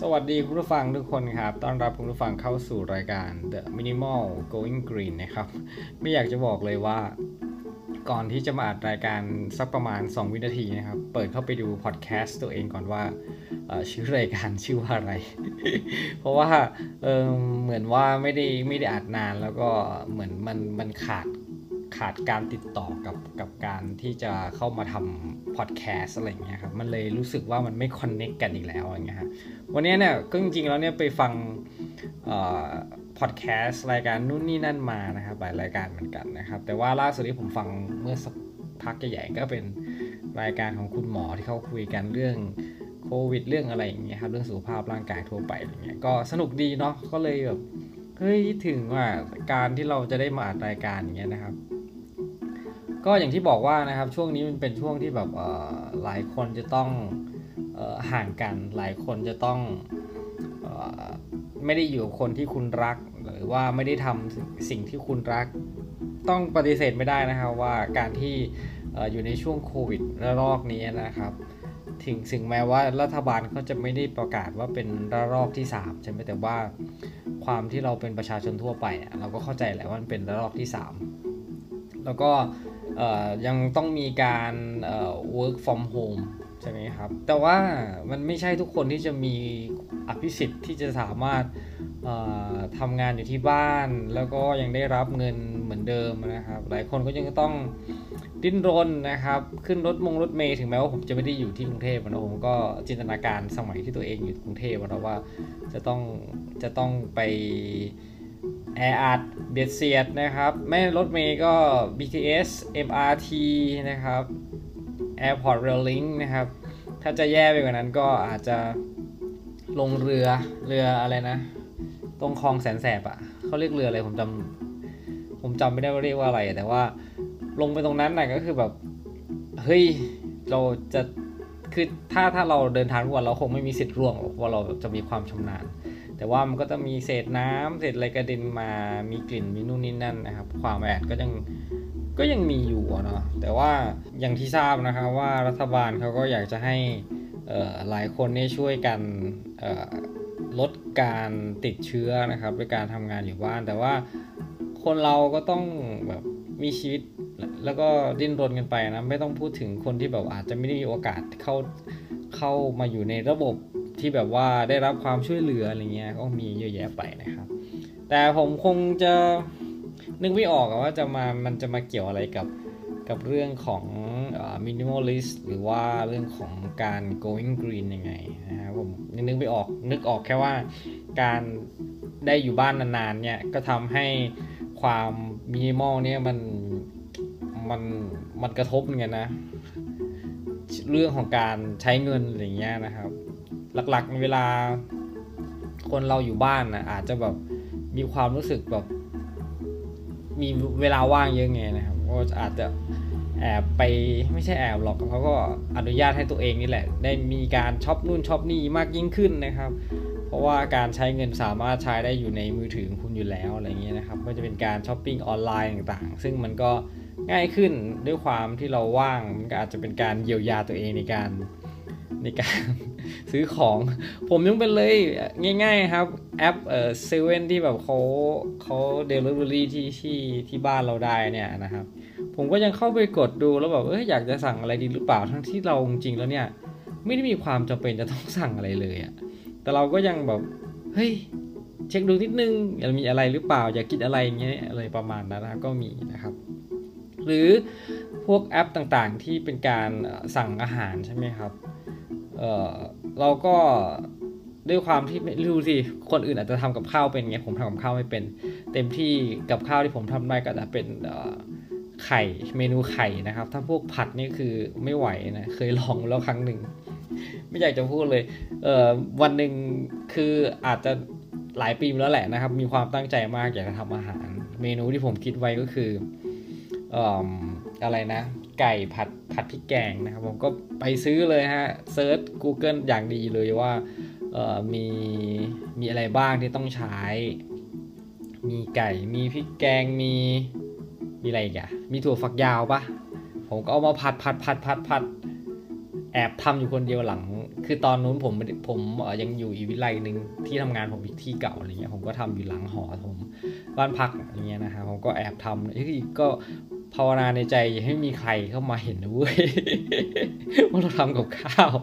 สวัสดีคุณผู้ฟังทุกคนครับ ต้อนรับคุณผู้ฟังเข้าสู่รายการ The Minimal Going Green นะครับ ไม่อยากจะบอกเลยว่า ก่อนที่จะมาอัดรายการสักประมาณ 2 วินาทีนะครับ เปิดเข้าไปดูพอดแคสต์ตัวเองก่อนว่าชื่อรายการชื่อว่าอะไร เพราะว่าเเหมือนว่าไม่ได้ไม่ได้อัดนานแล้วก็เหมือนมันมันขาด ขาดการติดต่อกับกับการที่จะเข้ามาทำพอดแคสต์อะไรเงี้ยครับมันเลยรู้สึกว่ามันไม่ connect กันอีกแล้วอย่างเงี้ยครับวันนี้เนี่ยก็จริงๆแล้วเนี่ยไปฟังพอดแคสต์รายการนู่นนี่นั่นมานะครับหลายรายการเหมือนกันนะครับ แต่ว่าล่าสุดที่ผมฟังเมื่อสักพักใหญ่ๆก็เป็นรายการของคุณหมอที่เขาคุยกันเรื่องโควิดเรื่องอะไรอย่างเงี้ยครับเรื่องสุขภาพร่างกายทั่วไปอย่างเงี้ยก็สนุกดีเนาะก็เลยแบบเฮ้ยถึงว่าการที่เราจะได้มาอัดรายการอย่างเงี้ยนะครับ ก็อย่างที่บอกว่านะครับช่วงนี้มันเป็นช่วงที่แบบหลายคนจะต้องห่างกัน หลายคนจะต้องไม่ได้อยู่กับคนที่คุณรัก หรือว่าไม่ได้ทำสิ่งที่คุณรัก ต้องปฏิเสธไม่ได้นะครับว่าการที่อยู่ในช่วงโควิดระลอกนี้นะครับ ถึงสิ่งแม้ว่ารัฐบาลเขาจะไม่ได้ประกาศว่าเป็นระลอกที่3ใช่ไหมแต่ว่าความที่เราเป็นประชาชนทั่วไป เราก็เข้าใจแหละว่ามันเป็นระลอกที่ 3 แล้วก็ ยังต้องมีการ work from home ใช่ไหมครับ แต่ว่ามันไม่ใช่ทุกคนที่จะมีอภิสิทธิ์ที่จะสามารถทำงานอยู่ที่บ้าน แล้วก็ยังได้รับเงินเหมือนเดิมนะครับ หลายคนก็ยังต้องดิ้นรนนะครับ ขึ้นรถมงรถเมย์ถึงแม้ว่าผมจะไม่ได้อยู่ที่กรุงเทพนะผมก็จินตนาการสมัยที่ตัวเองอยู่กรุงเทพนะว่าจะต้องจะต้องไป แออัดเบียดเสียดนะครับ ไม่รถเมย์ก็ BTS MRT นะครับ Airport Rail Link นะครับ ถ้าจะแย่ไปกว่านั้นก็อาจจะลงเรือเรืออะไรนะ ตรงคลองแสนแสบอะ่ะเขาเรียกเรืออะไรผมจำผมจำไม่ได้ว่าเรียกว่าอะไร แต่ว่าลงไปตรงนั้นน่ะก็คือแบบ เฮ้ย เราจะคือถ้าถ้าเราเดินทางทุกวันเราคงไม่มีสิทธิ์ร่วงเพราเราจะมีความชำนาญ แต่ว่ามันก็จะมีเศษน้ำเศษอะไรกระเด็นมามีกลิ่นมีนู่นนี่นั่นนะครับ ความแอดก็ยังก็ยังมีอยู่เนาะแต่ว่าอย่างที่ทราบนะครับว่ารัฐบาลเขาก็อยากจะให้หลายคนนี่ช่วยกันลดการติดเชื้อนะครับด้วยการทำงานอยู่บ้าน แต่ว่าคนเราก็ต้องแบบมีชีวิตแล้วก็ดิ้นรนกันไปนะไม่ต้องพูดถึงคนที่แบบอาจจะไม่ได้มีโอกาสเข้าเข้ามาอยู่ในระบบ ที่แบบว่าได้รับความช่วยเหลืออะไรเงี้ยก็มีเยอะแยะไปนะครับ แต่ผมคงจะนึกไม่ออกว่าจะมามันจะมาเกี่ยวอะไรกับกับเรื่องของมินิมอลลิสหรือว่าเรื่องของการ going green ยังไงนะครับผมนึกไม่ออกนึกออกแค่ว่าการได้อยู่บ้านนานๆเนี่ยก็ทำให้ความมินิมอลเนี่ยมันมันมันกระทบเหมือนกันนะ เรื่องของการใช้เงินอะไรเงี้ยนะครับ หลักๆเวลาคนเราอยู่บ้านนะอาจจะแบบมีความรู้สึกแบบ มีเวลาว่างเยอะไงนะครับก็อาจจะแอบไปไม่ใช่แอบหรอกเขาก็อนุญาตให้ตัวเองนี่แหละ ได้มีการช็อปนู่นช็อปนี่มากยิ่งขึ้นนะครับ เพราะว่าการใช้เงินสามารถใช้ได้อยู่ในมือถือคุณอยู่แล้วอะไรเงี้ยนะครับก็จะเป็นการช้อปปิ้งออนไลน์ต่างๆ ซึ่งมันก็ง่ายขึ้นด้วยความที่เราว่างมันก็อาจจะเป็นการเยียวยาตัวเองในการในการ ซื้อของ ผมยังเป็นเลยง่าย ๆ ครับ แอปเอ่อเซเว่นที่แบบเขาเขาเดลิเวอรี่ที่ที่ที่บ้านเราได้เนี่ยนะครับ ผมก็ยังเข้าไปกดดูแล้วแบบเอออยากจะสั่งอะไรดีหรือเปล่าทั้งที่เราจริงๆแล้วเนี่ย ไม่ได้มีความจำเป็นจะต้องสั่งอะไรเลยอะแต่เราก็ยังแบบเฮ้ยเช็คดูนิดนึงมีอะไรหรือเปล่าอยากกินอะไรเงี้ยอะไรประมาณนั้นนะก็มีนะครับ หรือพวกแอปต่างๆที่เป็นการสั่งอาหารใช่ไหมครับ เออเราก็ด้วยความที่ไม่รู้สิ คนอื่นอาจจะทำกับข้าวเป็นไง ผมทำกับข้าวไม่เป็น เต็มที่กับข้าวที่ผมทำได้ก็จะเป็นไข่เมนูไข่นะครับ ถ้าพวกผัดนี่คือไม่ไหวนะ เคยลองแล้วครั้งหนึ่ง ไม่อยากจะพูดเลย เออวันหนึ่งคืออาจจะหลายปีแล้วแหละนะครับ มีความตั้งใจมากอยากจะทำอาหาร เมนูที่ผมคิดไว้ก็คืออะไรนะ ไก่ผัดผัดพริกแกงนะครับ ผมก็ไปซื้อเลยฮะเซิร์ช Google อย่างดีเลยว่าเอ่อมีมีอะไรบ้างที่ต้องใช้ มีไก่มีพริกแกงมีมีอะไรอีกอะมีถั่วฝักยาวปะผมก็เอามาผัดผัดผัดผัดผัดแอบทำอยู่คนเดียวหลัง คือตอนนู้นผมผมยังอยู่อีวิไลหนึ่งที่ทำงานผมอีกที่เก่าอะไรเงี้ยผมก็ทำอยู่หลังหอผมบ้านพักอะไรเงี้ยนะครับผมก็แอบทำที่ก็ ภาวนาในใจอย่าให้มีใครเข้ามาเห็นนะเว้ยว่าเราทำกับข้าว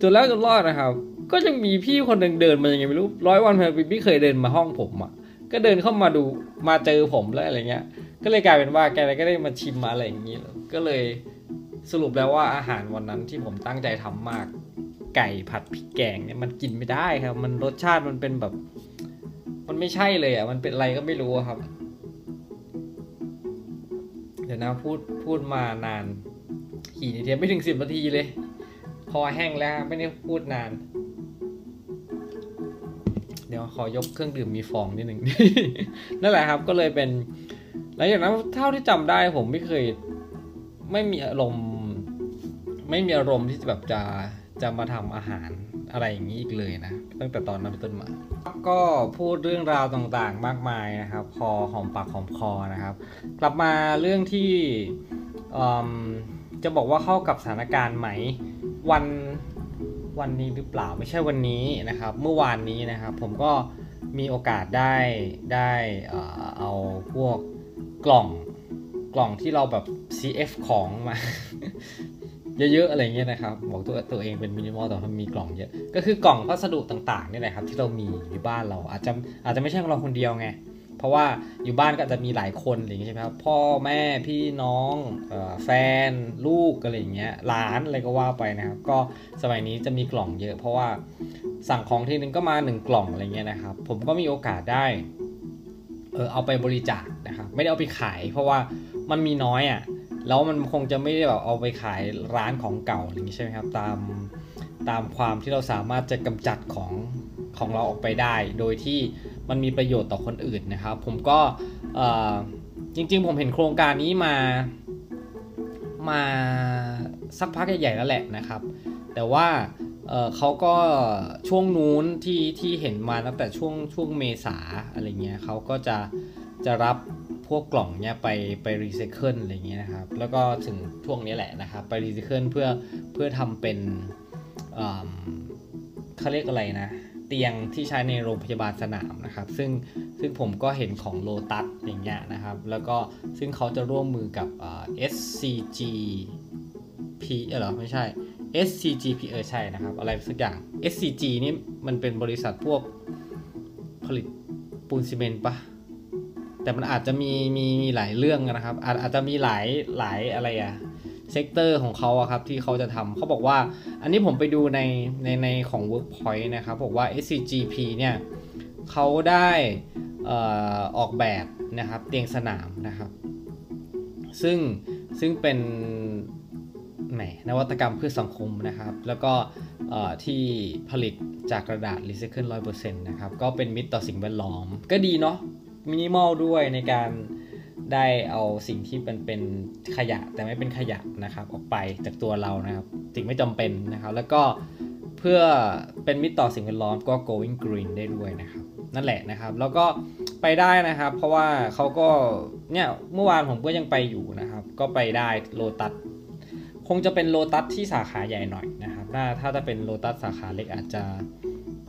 จนแล้วจนรอดนะครับ ก็ยังมีพี่คนหนึ่งเดินมาอย่างไงไม่รู้ร้อยวันเพลพี่เคยเดินมาห้องผมอะก็เดินเข้ามาดูมาเจอผมแล้วอะไรเงี้ย ก็เลยกลายเป็นว่าแกก็ได้มาชิมมาอะไรอย่างนี้ก็เลยสรุปแล้วว่าอาหารวันนั้นที่ผมตั้งใจทำมาก ไก่ผัดพริกแกงเนี่ยมันกินไม่ได้ครับ มันรสชาติมันเป็นแบบ มันไม่ใช่เลยอะมันเป็นอะไรก็ไม่รู้ครับ เดี๋ยวนะพูดพูดมานานขี่นเทียไม่ถึงสิบนาทีเลย คอแห้งแล้วไม่ได้พูดนาน เดี๋ยวขอยกเครื่องดื่มมีฟองนิดหนึ่ง นั่นแหละครับก็เลยเป็นหลังจากนั้นเท่าที่จำได้ผมไม่เคย ไม่มีอารมณ์ ไม่มีอารมณ์ที่จะแบบจะจะมาทำอาหาร อะไรอย่างนี้อีกเลยนะ ตั้งแต่ตอนนั้นเป็นต้นมา ก็พูดเรื่องราวต่างๆมากมายนะครับ พอหอมปากหอมคอนะครับ กลับมาเรื่องที่จะบอกว่าเข้ากับสถานการณ์ไหมวันวันนี้หรือเปล่าไม่ใช่วันนี้นะครับ เมื่อวานนี้นะครับ ผมก็มีโอกาสได้ได้เอาพวกกล่องกล่องที่เราแบบ CF ของมา เยอะๆอะไรเงี้ยนะครับบอกตัวตัวเองเป็นมินิมอลแต่ว่ามีกล่องเยอะ ก็คือกล่องพัสดุต่างๆนี่แหละครับที่เรามีอยู่บ้านเราอาจจะอาจจะไม่ใช่ของเราคนเดียวไงเพราะว่าอยู่บ้านก็อาจจะมีหลายคนอะไรอย่างเงี้ยใช่ไหมครับพ่อแม่พี่น้องแฟนลูกอะไรอย่างเงี้ยหลานอะไรก็ว่าไปนะครับ ก็สมัยนี้จะมีกล่องเยอะ เพราะว่าสั่งของทีนึงก็มาหนึ่งกล่องอะไรเงี้ยนะครับ ผมก็มีโอกาสได้เออเอาไปบริจาคนะครับไม่ได้เอาไปขาย เพราะว่ามันมีน้อยอะ่ะ แล้วมันคงจะไม่ได้แบบเอาไปขายร้านของเก่าอย่างนี้ใช่ไหมครับ ตามตามความที่เราสามารถจะกำจัดของของเราออกไปได้ โดยที่มันมีประโยชน์ต่อคนอื่นนะครับ ผมก็จริงๆ ผมเห็นโครงการนี้มามาสักพักใหญ่ๆแล้วแหละนะครับ แต่ว่าเขาก็ช่วงนู้นที่ที่เห็นมาตั้งแต่ช่วงช่วงเมษาอะไรเงี้ยเขาก็จะจะรับ พวกกล่องเนี้ยไปไปรีไซเคิลอะไรเงี้ยนะครับ แล้วก็ถึงช่วงนี้แหละนะครับ ไปรีไซเคิลเพื่อเพื่อทำเป็นเขาเรียกอะไรนะ เตียงที่ใช้ในโรงพยาบาลสนามนะครับ ซึ่งซึ่งผมก็เห็นของโลตัสอย่างเงี้ยนะครับ แล้วก็ซึ่งเขาจะร่วมมือกับ SCGP เหรอไม่ใช่ SCGP เออใช่นะครับ อะไรสักอย่าง SCG นี่มันเป็นบริษัทพวกผลิตปูนซีเมนต์ปะ แต่มันอาจจะมีมีมีหลายเรื่องนะครับ อาจอาจจะมีหลายหลายอะไรอะ sector ของเขาอะครับที่เขาจะทำเขาบอกว่า อันนี้ผมไปดูในในในของ Workpoint นะครับบอกว่า SCGP เนี่ยเขาได้ออกแบบนะครับเตียงสนามนะครับ ซึ่งซึ่งเป็นแหมนวัตกรรมเพื่อสังคมนะครับ แล้วก็ที่ผลิตจากกระดาษรีไซเคิลร้อยเปอร์เซ็นต์นะครับ ก็เป็นมิตรต่อสิ่งแวดล้อม ก็ดีเนาะ มินิมอลด้วยในการได้เอาสิ่งที่เป็นเป็นขยะแต่ไม่เป็นขยะนะครับออกไปจากตัวเรานะครับสิ่งไม่จำเป็นนะครับ แล้วก็เพื่อเป็นมิตรต่อสิ่งแวดล้อมก็ going green ได้ด้วยนะครับ นั่นแหละนะครับ แล้วก็ไปได้นะครับ เพราะว่าเขาก็เนี่ยเมื่อวานผมก็ยังไปอยู่นะครับ ก็ไปได้โลตัสคงจะเป็นโลตัสที่สาขาใหญ่หน่อยนะครับถ้าถ้าจะเป็นโลตัสสาขาเล็กอาจจะ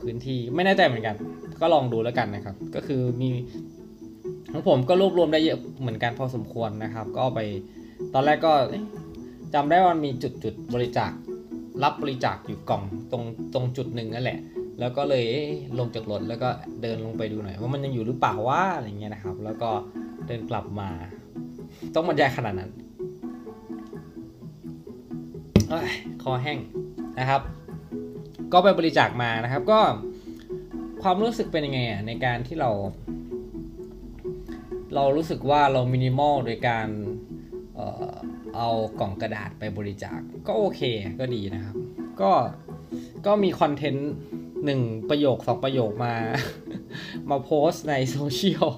พื้นที่ไม่แน่ใจเหมือนกัน ก็ลองดูแล้วกันนะครับ ก็คือมี ของผมก็รวบรวมได้เยอะเหมือนกันพอสมควรนะครับ ก็ไปตอนแรกก็จำได้ว่ามีจุดจุดบริจาครับบริจาคอยู่กล่องตรงตรงจุดหนึ่งนั่นแหละ แล้วก็เลยลงจากรถแล้วก็เดินลงไปดูหน่อยว่ามันยังอยู่หรือเปล่าว่าอะไรเงี้ยนะครับ แล้วก็เดินกลับมา ต้องบรรยายขนาดนั้นคอแห้งนะครับ ก็ไปบริจาคมานะครับ ก็ความรู้สึกเป็นยังไงอะในการที่เรา เรารู้สึกว่าเรามินิมอลโดยการเอ่อเอากล่องกระดาษไปบริจาคก็โอเคก็ดีนะครับ ก็ก็มีคอนเทนต์หนึ่งประโยคสองประโยคมา มาโพสในโซเชียล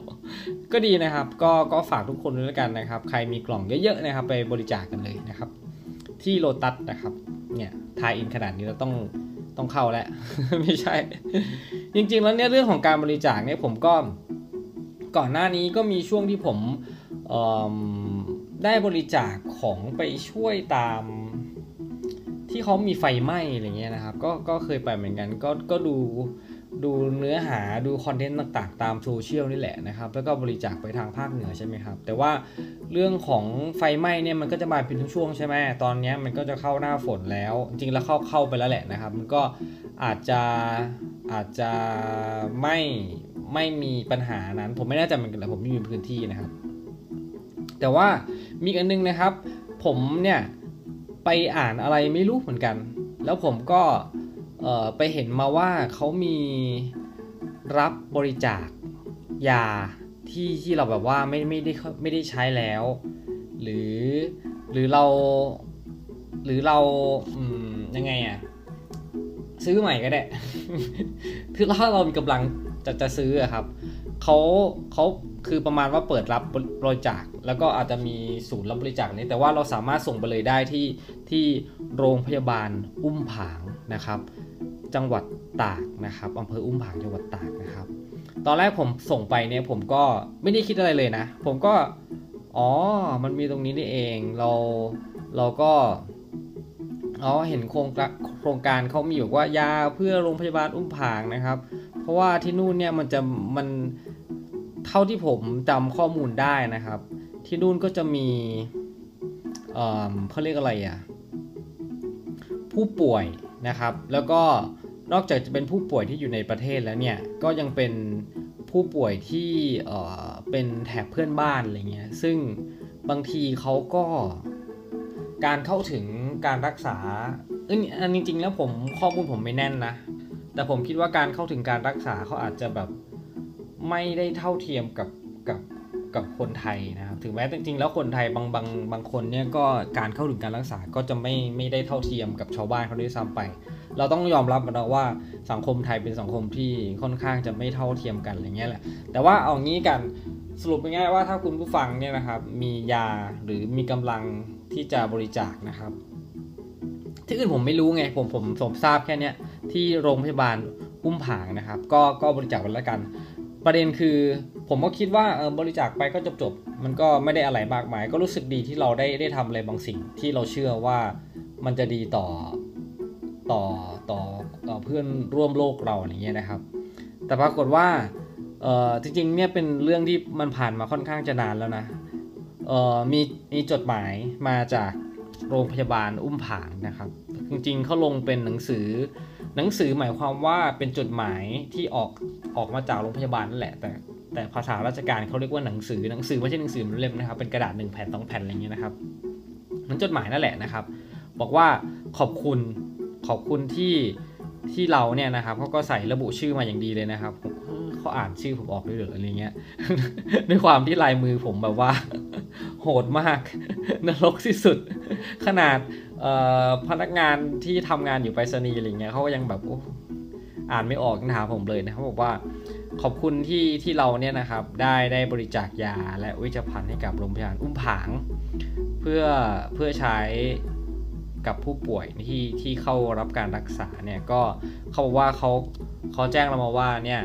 ก็ดีนะครับ ก็ก็ฝากทุกคนด้วยกันนะครับ ใครมีกล่องเยอะๆนะครับ ไปบริจาคกกันเลยนะครับ ที่โลตัสนะครับ เนี่ยทายอินขนาดนี้เราต้องต้องเข้าแล้ว ไม่ใช่ จริงๆแล้วเนี่ยเรื่องของการบริจาคเนี่ยผมก็ ก่อนหน้านี้ก็มีช่วงที่ผมได้บริจาคของไปช่วยตามที่เขามีไฟไหม้อะไรเงี้ยนะครับ ก็ก็เคยไปเหมือนกัน ก็ก็ดูดูเนื้อหาดูคอนเทนต์ต่างๆ ตามโซเชียลนี่แหละนะครับ แล้วก็บริจาคไปทางภาคเหนือใช่ไหมครับ แต่ว่าเรื่องของไฟไหม้เนี่ยมันก็จะมาเป็นช่วงใช่ไหมตอนนี้มันก็จะเข้าหน้าฝนแล้ว จริงๆแล้วเข้าเข้าไปแล้วแหละนะครับ มันก็อาจจะอาจจะไม่ ไม่มีปัญหานั้น ผมไม่แน่ใจเหมือนกันแต่ผมไม่มีพื้นที่นะครับ แต่ว่ามีอันนึงนะครับ ผมเนี่ยไปอ่านอะไรไม่รู้เหมือนกัน แล้วผมก็ไปเห็นมาว่าเขามีรับบริจาคยาที่ที่เราแบบว่าไม่ไม่ได้ไม่ได้ใช้แล้ว หรือหรือเราหรือเราอืมยังไงอะซื้อใหม่ก็ได้ คือถ้าเรามีกำลัง จะจะซื้อครับเขาเขาคือประมาณว่าเปิดรับบริจาค แล้วก็อาจจะมีศูนย์รับบริจาคนี้ แต่ว่าเราสามารถส่งไปเลยได้ที่ที่โรงพยาบาลอุ้มผางนะครับ จังหวัดตากนะครับอำเภออุ้มผางจังหวัดตากนะครับ ตอนแรกผมส่งไปเนี่ยผมก็ไม่ได้คิดอะไรเลยนะ ผมก็อ๋อ มันมีตรงนี้นี่เอง เรา เราก็อ๋อเห็นโครงโครงการเขามีอยู่ว่ายาเพื่อโรงพยาบาลอุ้มผางนะครับ ราะว่าที่นู่นเนี่ยมันจะมันเท่าที่ผมจำข้อมูลได้นะครับ ที่นู่นก็จะมีเอ่อเขาเรียกอะไรอะ่ะผู้ป่วยนะครับ แล้วก็นอกจากจะเป็นผู้ป่วยที่อยู่ในประเทศแล้วเนี่ยก็ยังเป็นผู้ป่วยที่เอ่อเป็นแถบเพื่อนบ้านอะไรเงี้ยซึ่งบางทีเขาก็การเข้าถึงการรักษาเอออันจริงๆแล้วผมข้อมูลผมไม่แน่นนะ แต่ผมคิดว่าการเข้าถึงการรักษาเขาอาจจะแบบไม่ได้เท่าเทียมกับกับกับคนไทยนะครับ ถึงแม้จริงๆ แล้วคนไทยบางบางบางคนเนี่ยก็การเข้าถึงการรักษาก็จะไม่ไม่ได้เท่าเทียมกับชาวบ้านเขาด้วยซ้ำไป เราต้องยอมรับนะว่าสังคมไทยเป็นสังคมที่ค่อนข้างจะไม่เท่าเทียมกันอะไรเงี้ยแหละ แต่ว่าเอางี้กันสรุปง่ายๆว่าถ้าคุณผู้ฟังเนี่ยนะครับมียาหรือมีกำลังที่จะบริจาคนะครับ ที่อื่นผมไม่รู้ไงผมผมสมทราบแค่นี้ที่โรงพยาบาลอุ้มผางนะครับ ก็ก็บริจาคไปแล้วกัน ประเด็นคือ ผมก็คิดว่าเออบริจาคไปก็จบจบมันก็ไม่ได้อะไรมากมาย ก็รู้สึกดีที่เราได้ได้ทำอะไรบางสิ่งที่เราเชื่อว่ามันจะดีต่อต่อต่อต่อเพื่อนร่วมโลกเราอย่างเงี้ยนะครับ แต่ปรากฏว่าเออจริงๆเนี่ยเป็นเรื่องที่มันผ่านมาค่อนข้างจะนานแล้วนะเออมีมีจดหมายมาจาก โรงพยาบาลอุ้มผางนะครับ จริงๆเขาลงเป็นหนังสือ หนังสือหมายความว่าเป็นจดหมายที่ออกออกมาจากโรงพยาบาลนั่นแหละ แต่แต่ภาษาราชการเขาเรียกว่าหนังสือหนังสือไม่ใช่หนังสือเล่มนะครับเป็นกระดาษหนึ่งแผ่นสองแผ่นอะไรเงี้ยนะครับมันจดหมายนั่นแหละนะครับ บอกว่าขอบคุณขอบคุณที่ที่เราเนี่ยนะครับเขาก็ใส่ระบุชื่อมาอย่างดีเลยนะครับ เขาอ่านชื่อผมออกด้วยหรืออะไรเงี้ย ด้วยความที่ลายมือผมแบบว่า โหดมาก นรกที่สุด ขนาดพนักงานที่ทำงานอยู่ไปรษณีย์อะไรเงี้ยเขาก็ยังแบบอ่านไม่ออกนะผมเลยนะครับบอกว่าขอบคุณที่ที่เราเนี่ยนะครับได้ได้บริจาคยาและวิจภัณฑ์ให้กับโรงพยาบาลอุ้มผาง เพื่อเพื่อใช้กับผู้ป่วยที่ที่เข้ารับการรักษาเนี่ยก็เขาบอกว่าเขาเขาแจ้งเรามาว่าเนี่ย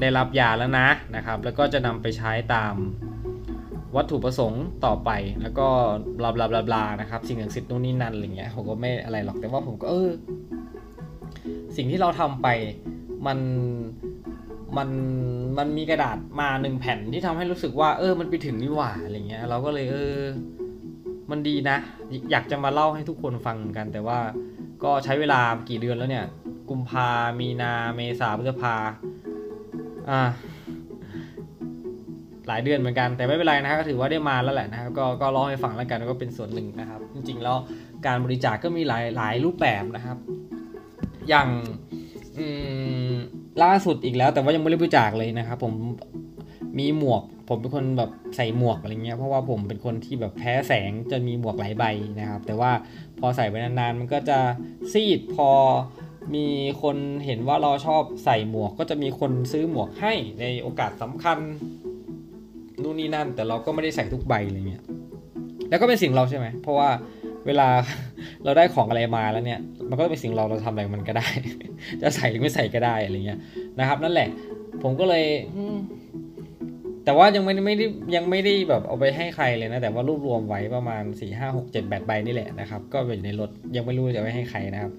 ได้รับยาแล้วนะนะครับ แล้วก็จะนำไปใช้ตามวัตถุประสงค์ต่อไปแล้วก็บลาบลาบลาบลานะครับ สิ่งศักดิ์สิทธิ์นู่นนี่นั่นอะไรเงี้ยผมก็ไม่อะไรหรอกแต่ว่าผมก็เออ สิ่งที่เราทำไปมันมันมันมีกระดาษมาหนึ่งแผ่นที่ทำให้รู้สึกว่า เออ มันไปถึงนี่หว่าอะไรเงี้ย เราก็เลยเออ มันดีนะ อยากจะมาเล่าให้ทุกคนฟังกัน แต่ว่าก็ใช้เวลากี่เดือนแล้วเนี่ย กุมภามีนาเมษาพฤษภา อ่าหลายเดือนเหมือนกันแต่ไม่เป็นไรนะครับก็ถือว่าได้มาแล้วแหละนะครับก็ก็เล่าให้ฟังแล้วกันก็เป็นส่วนหนึ่งนะครับ จริงๆแล้วการบริจาคกก็มีหลายหลายรูปแบบนะครับ อย่างล่าสุดอีกแล้ว แต่ว่ายังไม่ได้บริจาคเลยนะครับ ผมมีหมวก ผมเป็นคนแบบใส่หมวกอะไรเงี้ยเพราะว่าผมเป็นคนที่แบบแพ้แสงจะมีหมวกหลายใบนะครับ แต่ว่าพอใส่ไปนานๆมันก็จะซีดพอ มีคนเห็นว่าเราชอบใส่หมวก ก็จะมีคนซื้อหมวกให้ในโอกาสสำคัญนู่นนี่นั่น แต่เราก็ไม่ได้ใส่ทุกใบอะไรเงี้ยแล้วก็เป็นสิ่งเราใช่ไหมเพราะว่าเวลาเราได้ของอะไรมาแล้วเนี่ย มันก็เป็นสิ่งเราเราทำอะไรมันก็ได้ จะใส่หรือไม่ใส่ก็ได้อะไรเงี้ยนะครับ นั่นแหละ ผมก็เลย แต่ว่ายังไม่ไม่ได้ยังไม่ได้แบบเอาไปให้ใครเลยนะ แต่ว่ารวบรวมไว้ประมาณ4ี่ห้าหกเจ็ดแปดใบนี่แหละนะครับ ก็อยู่ในรถยังไม่รู้จะไปให้ใครนะครับ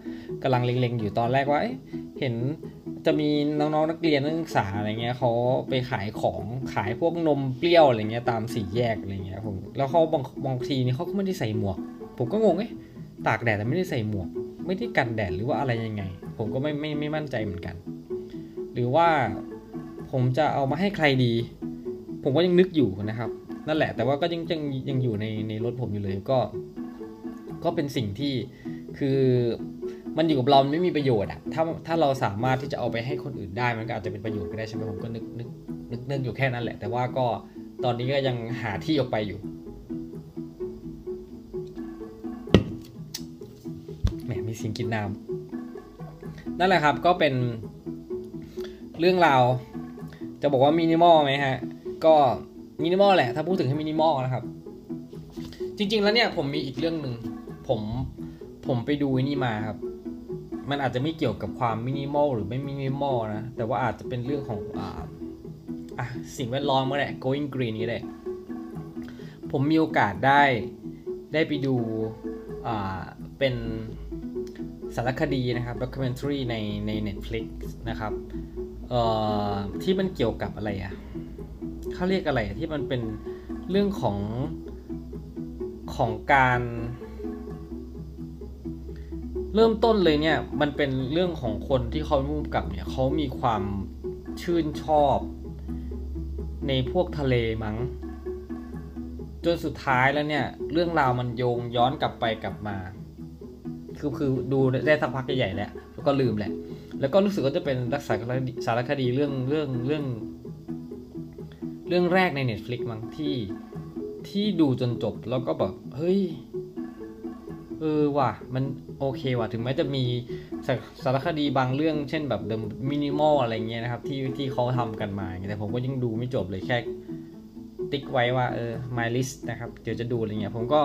กำลังเล็งๆ อยู่ตอนแรกว่าเห็นจะมีน้องๆนักเรียนนักศึกษาอะไรเงี้ยเขาไปขายของขายพวกนมเปรี้ยวอะไรเงี้ยตามสี่แยกอะไรเงี้ยผมแล้วเขาบางบางทีนี่เขาก็ไม่ได้ใส่หมวก ผมก็งงเอ๊ะตากแดดแต่ไม่ได้ใส่หมวก ไม่ได้กันแดดหรือว่าอะไรยังไง ผมก็ไม่ไม่ไม่มั่นใจเหมือนกัน หรือว่าผมจะเอามาให้ใครดี ผมก็ยังนึกอยู่นะครับ นั่นแหละ แต่ว่าก็ยังยังยังอยู่ในในรถผมอยู่เลยก็ ก็เป็นสิ่งที่คือมันอยู่กับเราไม่มีประโยชน์อะถ้าถ้าเราสามารถที่จะเอาไปให้คนอื่นได้มันก็อาจจะเป็นประโยชน์ก็ได้ใช่ไหมผมก็นึกนึกนึกนึกอยู่แค่นั้นแหละ แต่ว่าก็ตอนนี้ก็ยังหาที่ออกไปอยู่แหมมีสียงกินน้ำนั่นแหละครับก็เป็นเรื่องราว จะบอกว่ามินิมอลไหมฮะ ก็มินิมอลแหละ ถ้าพูดถึงให้มินิมอลนะครับ จริง ๆ แล้วเนี่ยผมมีอีกเรื่องหนึ่งผมผมไปดูนี่มาครับ มันอาจจะไม่เกี่ยวกับความมินิมอลหรือไม่มินิมอลนะ แต่ว่าอาจจะเป็นเรื่องของอ่าอะสิ่งแวดล้อมก็ได้ going green ก็ได้ ผมมีโอกาสได้ได้ไปดูอ่าเป็นสารคดีนะครับ documentary ในใน Netflix นะครับเอ่อที่มันเกี่ยวกับอะไรอะ เขาเรียกอะไรที่มันเป็นเรื่องของของการ เริ่มต้นเลยเนี่ยมันเป็นเรื่องของคนที่เขามุ่งกับเนี่ยเขามีความชื่นชอบ ในพวกทะเลมั้ง จนสุดท้ายแล้วเนี่ย เรื่องราวมันโยงย้อนกลับไปกลับมา คือคือดูได้สักพักใหญ่ๆแล้วแล้วก็ลืมแหละแล้วก็รู้สึกว่าจะเป็นรักษาสารคดีเรื่องเรื่องเรื่อง เรื่องแรกใน Netflix มั้งที่ที่ดูจนจบแล้วก็แบบเฮ้ย เออว่ะ มันโอเคว่ะ ถึงแม้จะมีสารคดีบางเรื่อง เช่นแบบ The Minimal อะไรเงี้ยนะครับ ที่ที่เขาทำกันมาแต่ผมก็ยังดูไม่จบเลยแค่ติ๊กไว้ว่าเออ my list นะครับ เดี๋ยวจะดูอะไรเงี้ย ผมก็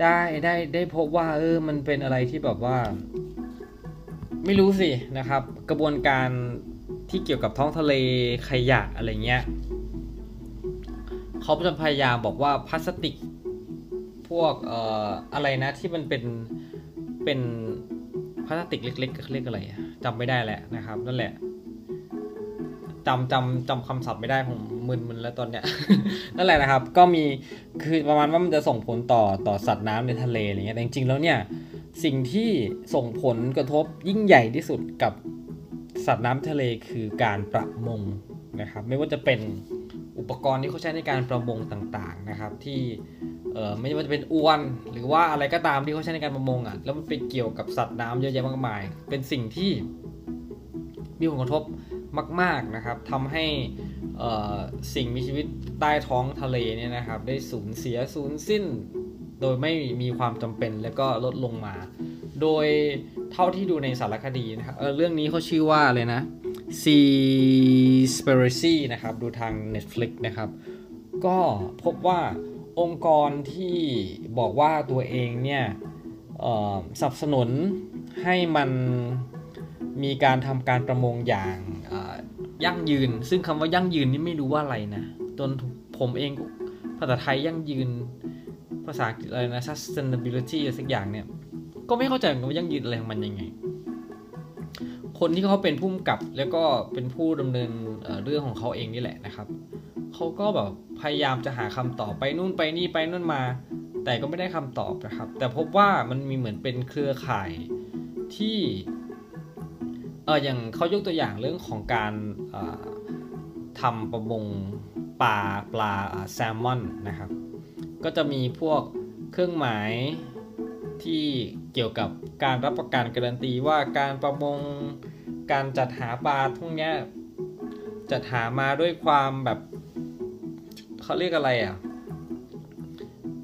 ได้ได้ได้พบว่าเออ มันเป็นอะไรที่แบบว่า ไม่รู้สินะครับ กระบวนการที่เกี่ยวกับท้องทะเลขยะอะไรเงี้ย เขาจะพยายามบอกว่าพลาสติก พวกเอ่ออะไรนะที่มันเป็นเป็นพลาสติกเล็กๆเรียกอะไรจำไม่ได้แหละนะครับนั่นแหละจำจำจำคำศัพท์ไม่ได้ผมมึนมึนแล้วตอนเนี้ยนั่นแหละนะครับ ก็มีคือประมาณว่ามันจะส่งผลต่อต่อสัตว์น้ำในทะเลอะไรเงี้ยแต่จริงๆแล้วเนี่ยสิ่งที่ส่งผลกระทบยิ่งใหญ่ที่สุดกับสัตว์น้ำทะเลคือการประมงนะครับ ไม่ว่าจะเป็น อุปกรณ์ที่เขาใช้ในการประมงต่างๆนะครับ ที่ไม่ว่าจะเป็นอวนหรือว่าอะไรก็ตามที่เขาใช้ในการประมงอะแล้วมันไปเกี่ยวกับสัตว์น้ำเยอะแยะมากมาย เป็นสิ่งที่มีผลกระทบมาก ๆนะครับทำให้สิ่งมีชีวิตใต้ท้องทะเลเนี่ยนะครับ ได้สูญเสียสูญสิ้น โดยไม่มีความจำเป็นแล้วก็ลดลงมา โดยเท่าที่ดูในสารคดีนะครับเเรื่องนี้เขาชื่อว่าอะไรนะ Seaspiracy นะครับ ดูทาง Netflix นะครับ ก็พบว่าองค์กรที่บอกว่าตัวเองเนี่ยสนับสนุนให้มันมีการทำการประมงอย่างยั่งยืน ซึ่งคำว่ายั่งยืนนี่ไม่รู้ว่าอะไรนะจนผมเองภาษาไทยยั่งยืน ภาษาอะไรนะ sustainability สักอย่างเนี่ย ก็ไม่เข้าใจเหมือนกันว่ายั่งยืนอะไรของมันยังไง คนที่เขาเป็นผู้กำกับ แล้วก็เป็นผู้ดำเนินเรื่องของเขาเองนี่แหละนะครับเขาก็แบบพยายามจะหาคำตอบไปนู่นไปนี่ไปนู่นมา แต่ก็ไม่ได้คำตอบนะครับ แต่พบว่ามันมีเหมือนเป็นเครือข่ายที่เอออย่างเขายกตัวอย่างเรื่องของการทำประมงปลาปลาแซลมอนนะครับ ก็จะมีพวกเครื่องหมายที่เกี่ยวกับ การรับประกันการันตีว่าการประมงการจัดหาปลาพวกนี้จัดหามาด้วยความแบบเขาเรียกอะไรอะ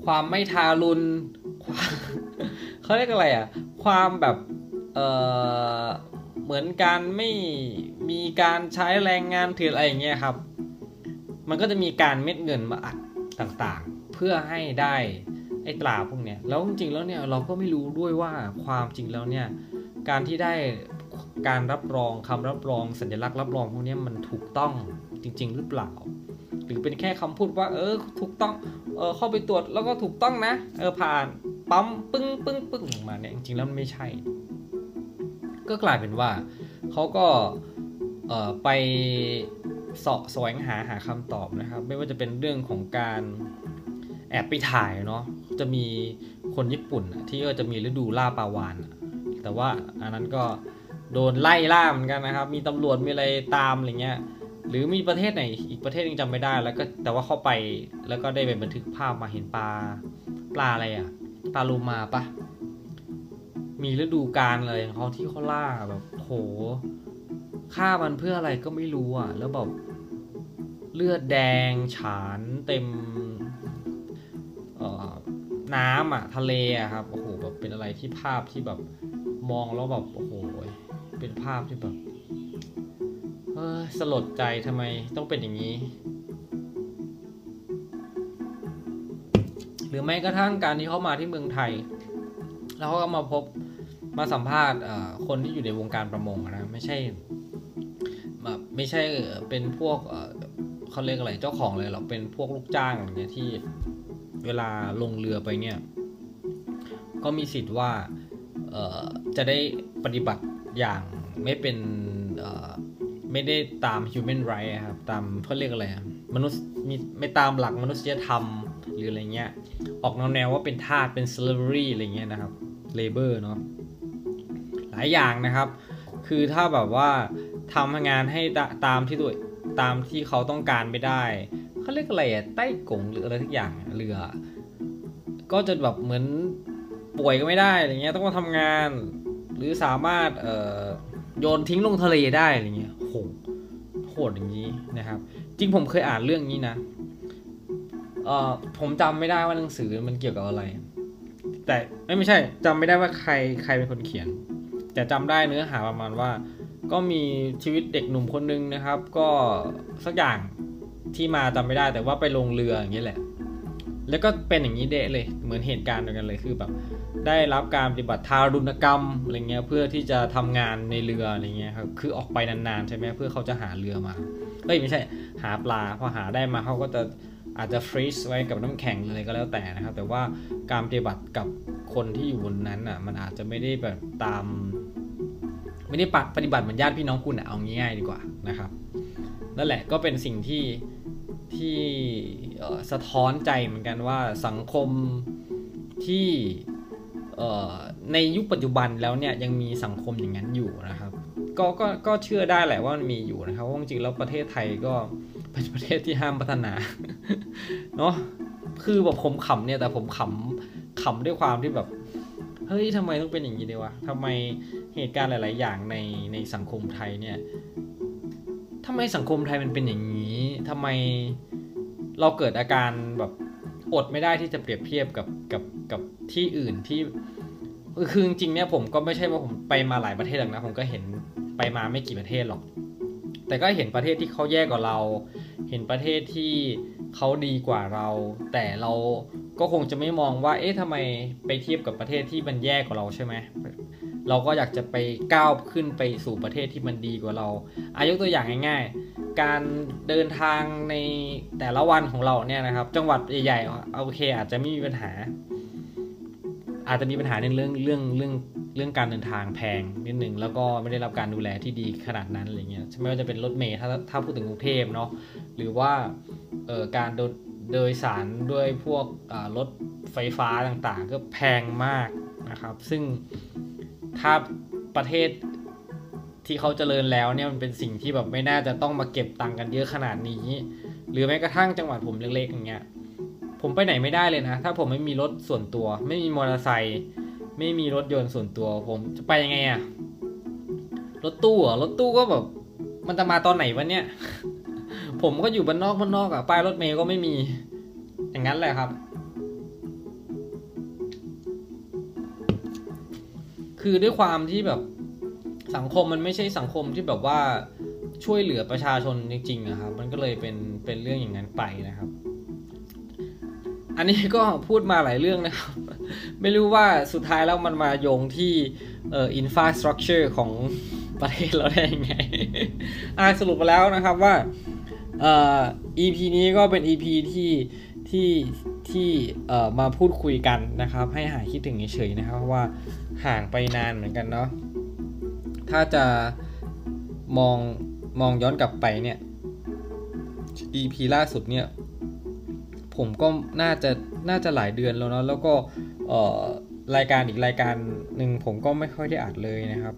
ความไม่ทารุณเขาเรียกอะไรอะ ความแบบเออเหมือนการไม่มีการใช้แรงงานเถื่อนอะไรอย่างเงี้ยครับ มันก็จะมีการเม็ดเงินมาอัดต่างๆ เพื่อให้ได้ ไอ้ตราพวกเนี้ยแล้วจริงๆแล้วเนี่ยเราก็ไม่รู้ด้วยว่าความจริงแล้วเนี่ยการที่ได้การรับรองคำรับรองสัญลักษณ์รับรองพวกนี้มันถูกต้องจริง ๆ หรือเปล่า หรือเป็นแค่คำพูดว่า เออถูกต้องเออเข้าไปตรวจแล้วก็ถูกต้องนะเออผ่านปั๊มปึ้งปึ้งปึ้งออกมาเนี่ยจริงๆแล้วมันไม่ใช่ ก็กลายเป็นว่าเขาก็เออไปเสาะแสวงหาหาคำตอบนะครับ ไม่ว่าจะเป็นเรื่องของการแอบไปถ่ายเนาะ จะมีคนญี่ปุ่นที่ก็จะมีฤดูล่าปลาวานแต่ว่าอันนั้นก็โดนไล่ล่าเหมือนกันนะครับ มีตำรวจมีอะไรตามอะไรเงี้ย หรือมีประเทศไหนอีกประเทศนึงจำไม่ได้ แล้วก็แต่ว่าเข้าไปแล้วก็ได้ไปบันทึกภาพมาเห็นปลาปลาอะไรอะปลาลูมาปะมีฤดูกาลเลยเขาที่เขาล่าแบบโหฆ่ามันเพื่ออะไรก็ไม่รู้อะ แล้วแบบเลือดแดงฉานเต็ม น้ำอะทะเลอะครับโอ้โหแบบเป็นอะไรที่ภาพที่แบบมองแล้วแบบโอ้โหเป็นภาพที่แบบเออสลดใจทำไมต้องเป็นอย่างนี้ หรือแม้กระทั่งการที่เขามาที่เมืองไทย แล้วเขาก็มาพบมาสัมภาษณ์คนที่อยู่ในวงการประมงนะไม่ใช่แบบไม่ใช่เป็นพวกเขาเรียกอะไรเจ้าของเลยหรอกเป็นพวกลูกจ้างอะไรเงี้ยที่ เวลาลงเรือไปเนี่ย ก็มีสิทธิ์ว่าจะได้ปฏิบัติอย่างไม่เป็นไม่ได้ตาม human right ครับ ตามเขาเรียกอะไรมนุษย์มีไม่ตามหลักมนุษยธรรมหรืออะไรเงี้ย ออกแนวแนวว่าเป็นทาสเป็น slavery อะไรเงี้ยนะครับ labor เนาะหลายอย่างนะครับ คือถ้าแบบว่าทำงานให้ตามที่ตัวตามที่เขาต้องการไม่ได้ เขาเรียกอะไรอะใต้กงหรืออะไรทุกอย่างเรือ ก็จะแบบเหมือนป่วยก็ไม่ได้อะไรเงี้ยต้องมาทำงาน หรือสามารถเอ่อโยนทิ้งลงทะเลได้อะไรเงี้ยโหโหดอย่างนี้นะครับ จริงผมเคยอ่านเรื่องนี้นะเอ่อผมจำไม่ได้ว่าหนังสือมันเกี่ยวกับอะไร แต่ไม่ใช่จำไม่ได้ว่าใครใครเป็นคนเขียน แต่จำได้เนื้อหาประมาณว่าก็มีชีวิตเด็กหนุ่มคนนึงนะครับ ก็สักอย่าง ที่มาจำไม่ได้แต่ว่าไปลงเรืออย่างนี้แหละ แล้วก็เป็นอย่างนี้เดะเลย เหมือนเหตุการณ์เดียวกันเลยคือแบบ ได้รับการปฏิบัติทารุณกรรมอะไรเงี้ยเพื่อที่จะทำงานในเรืออะไรเงี้ยครับคือออกไปนานๆใช่ไหมเพื่อเขาจะหาเรือมาเอ้ยไม่ใช่หาปลาพอหาได้มาเขาก็จะอาจจะฟรีซไว้กับน้ำแข็งเลยก็แล้วแต่นะครับ แต่ว่าการปฏิบัติกับคนที่อยู่บนนั้นอะ มันอาจจะไม่ได้แบบตาม ไม่ได้ปฏิบัติเหมือนญาติพี่น้องคุณอะเอาง่ายๆดีกว่านะครับนั่นแหละก็เป็นสิ่งที่ ที่สะท้อนใจเหมือนกันว่าสังคมที่ในยุคปัจจุบันแล้วเนี่ยยังมีสังคมอย่างนั้นอยู่นะครับ ก็ก็ก็เชื่อได้แหละว่ามันมีอยู่นะครับว่าจริงๆแล้วประเทศไทยก็เป็นประเทศที่ห้ามพัฒนาเนาะคือแบบผมขำเนี่ยแต่ผมขำขำด้วยความที่แบบเฮ้ยทำไมต้องเป็นอย่างนี้ดีวะทำไมเหตุการณ์หลาย ๆ อย่างในในสังคมไทยเนี่ย ทำไมสังคมไทยมันเป็นอย่างนี้ทำไมเราเกิดอาการแบบอดไม่ได้ที่จะเปรียบเทียบกับกับกับที่อื่นที่คือจริงๆเนี่ยผมก็ไม่ใช่ว่าผมไปมาหลายประเทศหรอกนะผมก็เห็นไปมาไม่กี่ประเทศหรอก แต่ก็เห็นประเทศที่เขาแย่กว่าเรา เห็นประเทศที่เขาดีกว่าเรา แต่เราก็คงจะไม่มองว่า เอ๊ะทำไมไปเทียบกับประเทศที่มันแย่กว่าเราใช่ไหม เราก็อยากจะไปก้าวขึ้นไปสู่ประเทศที่มันดีกว่าเราอายุตัวอย่างง่ายๆ การเดินทางในแต่ละวันของเราเนี่ยนะครับ จังหวัดใหญ่ๆโอเค อาจจะไม่มีปัญหา อาจจะมีปัญหาในเรื่องเรื่องเรื่องเรื่องการเดินทางแพงนิดหนึ่งแล้วก็ไม่ได้รับการดูแลที่ดีขนาดนั้นอะไรเงี้ยไม่ว่าจะเป็นรถเมล์ถ้าถ้าพูดถึงกรุงเทพเนาะหรือว่าเอ่อการโดยสารด้วยพวกรถไฟฟ้าต่างๆ ก็แพงมากนะครับ ซึ่ง ถ้าประเทศที่เขาเจริญแล้วเนี่ยมันเป็นสิ่งที่แบบไม่น่าจะต้องมาเก็บตังค์กันเยอะขนาดนี้ หรือแม้กระทั่งจังหวัดผมเล็กๆอย่างเงี้ยผมไปไหนไม่ได้เลยนะ ถ้าผมไม่มีรถส่วนตัว ไม่มีมอเตอร์ไซค์ไม่มีรถยนต์ส่วนตัว ผมจะไปยังไงอะรถตู้อะรถตู้ก็แบบ มันจะมาตอนไหนวะเนี่ย ผมก็อยู่บ้านนอกบ้านนอกอะป้ายรถเมย์ก็ไม่มีอย่างนั้นแหละครับ คือด้วยความที่แบบสังคมมันไม่ใช่สังคมที่แบบว่าช่วยเหลือประชาชนจริงๆนะครับ มันก็เลยเป็นเป็นเรื่องอย่างนั้นไปนะครับ อันนี้ก็พูดมาหลายเรื่องนะครับ ไม่รู้ว่าสุดท้ายแล้วมันมาโยงที่เอ่ออินฟาสตรักเจอร์ของประเทศเราได้ยังไงอ่าสรุปมาแล้วนะครับว่าเอ่อ EP นี้ก็เป็น EP ที่ที่ที่เอ่อมาพูดคุยกันนะครับ ให้หายคิดถึงเฉยๆนะครับเพราะว่า ห่างไปนานเหมือนกันเนาะถ้าจะมองมองย้อนกลับไปเนี่ย EP ล่าสุดเนี่ย ผมก็น่าจะน่าจะหลายเดือนแล้วเนาะแล้วก็รายการอีกรายการหนึ่งผมก็ไม่ค่อยได้อัดเลยนะครับ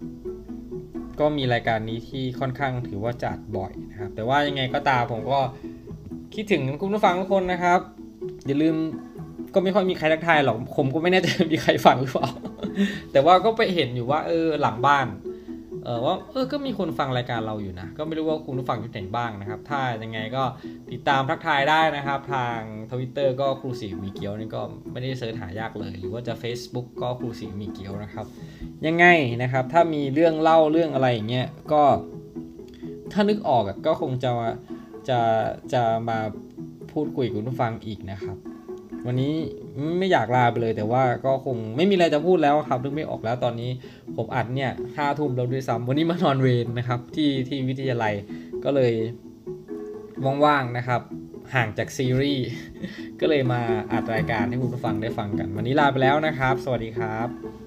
ก็มีรายการนี้ที่ค่อนข้างถือว่าจัดบ่อยนะครับ แต่ว่ายังไงก็ตามผมก็คิดถึงคุณผู้ฟังทุกคนนะครับ อย่าลืม ก็ไม่ค่อยมีใครทักทายหรอกผมก็ไม่แน่ใจมีใครฟังหรือเปล่า แต่ว่าก็ไปเห็นอยู่ว่า เออหลังบ้าน เออว่าเออก็มีคนฟังรายการเราอยู่นะ ก็ไม่รู้ว่าคุณผู้ฟังอยู่ไหนบ้างนะครับ ถ้ายังไงก็ติดตามทักทายได้นะครับ ทางทวิตเตอร์ก็ครูสีมีเกียวนี่ก็ไม่ได้เสิร์ชหายากเลย หรือว่าจะ Facebook ก็ครูสีมีเกียวนะครับ ยังไงนะครับ ถ้ามีเรื่องเล่าเรื่องอะไรอย่างเงี้ยก็ ถ้านึกออกก็คงจะจะจะมาพูดคุยกับคุณผู้ฟังอีกนะครับ วันนี้ไม่อยากลาไปเลยแต่ว่าก็คงไม่มีอะไรจะพูดแล้วครับนึกไม่ออกแล้วตอนนี้ผมอัดเนี่ยห้าทุ่มแล้วด้วยซ้ำวันนี้มานอนเวรนะครับ ที่ที่วิทยาลัยก็เลยว่างๆนะครับ ห่างจากซีรีส์ก็เลยมาอัดรายการให้คุณผู้ฟังได้ฟังกัน วันนี้ลาไปแล้วนะครับ สวัสดีครับ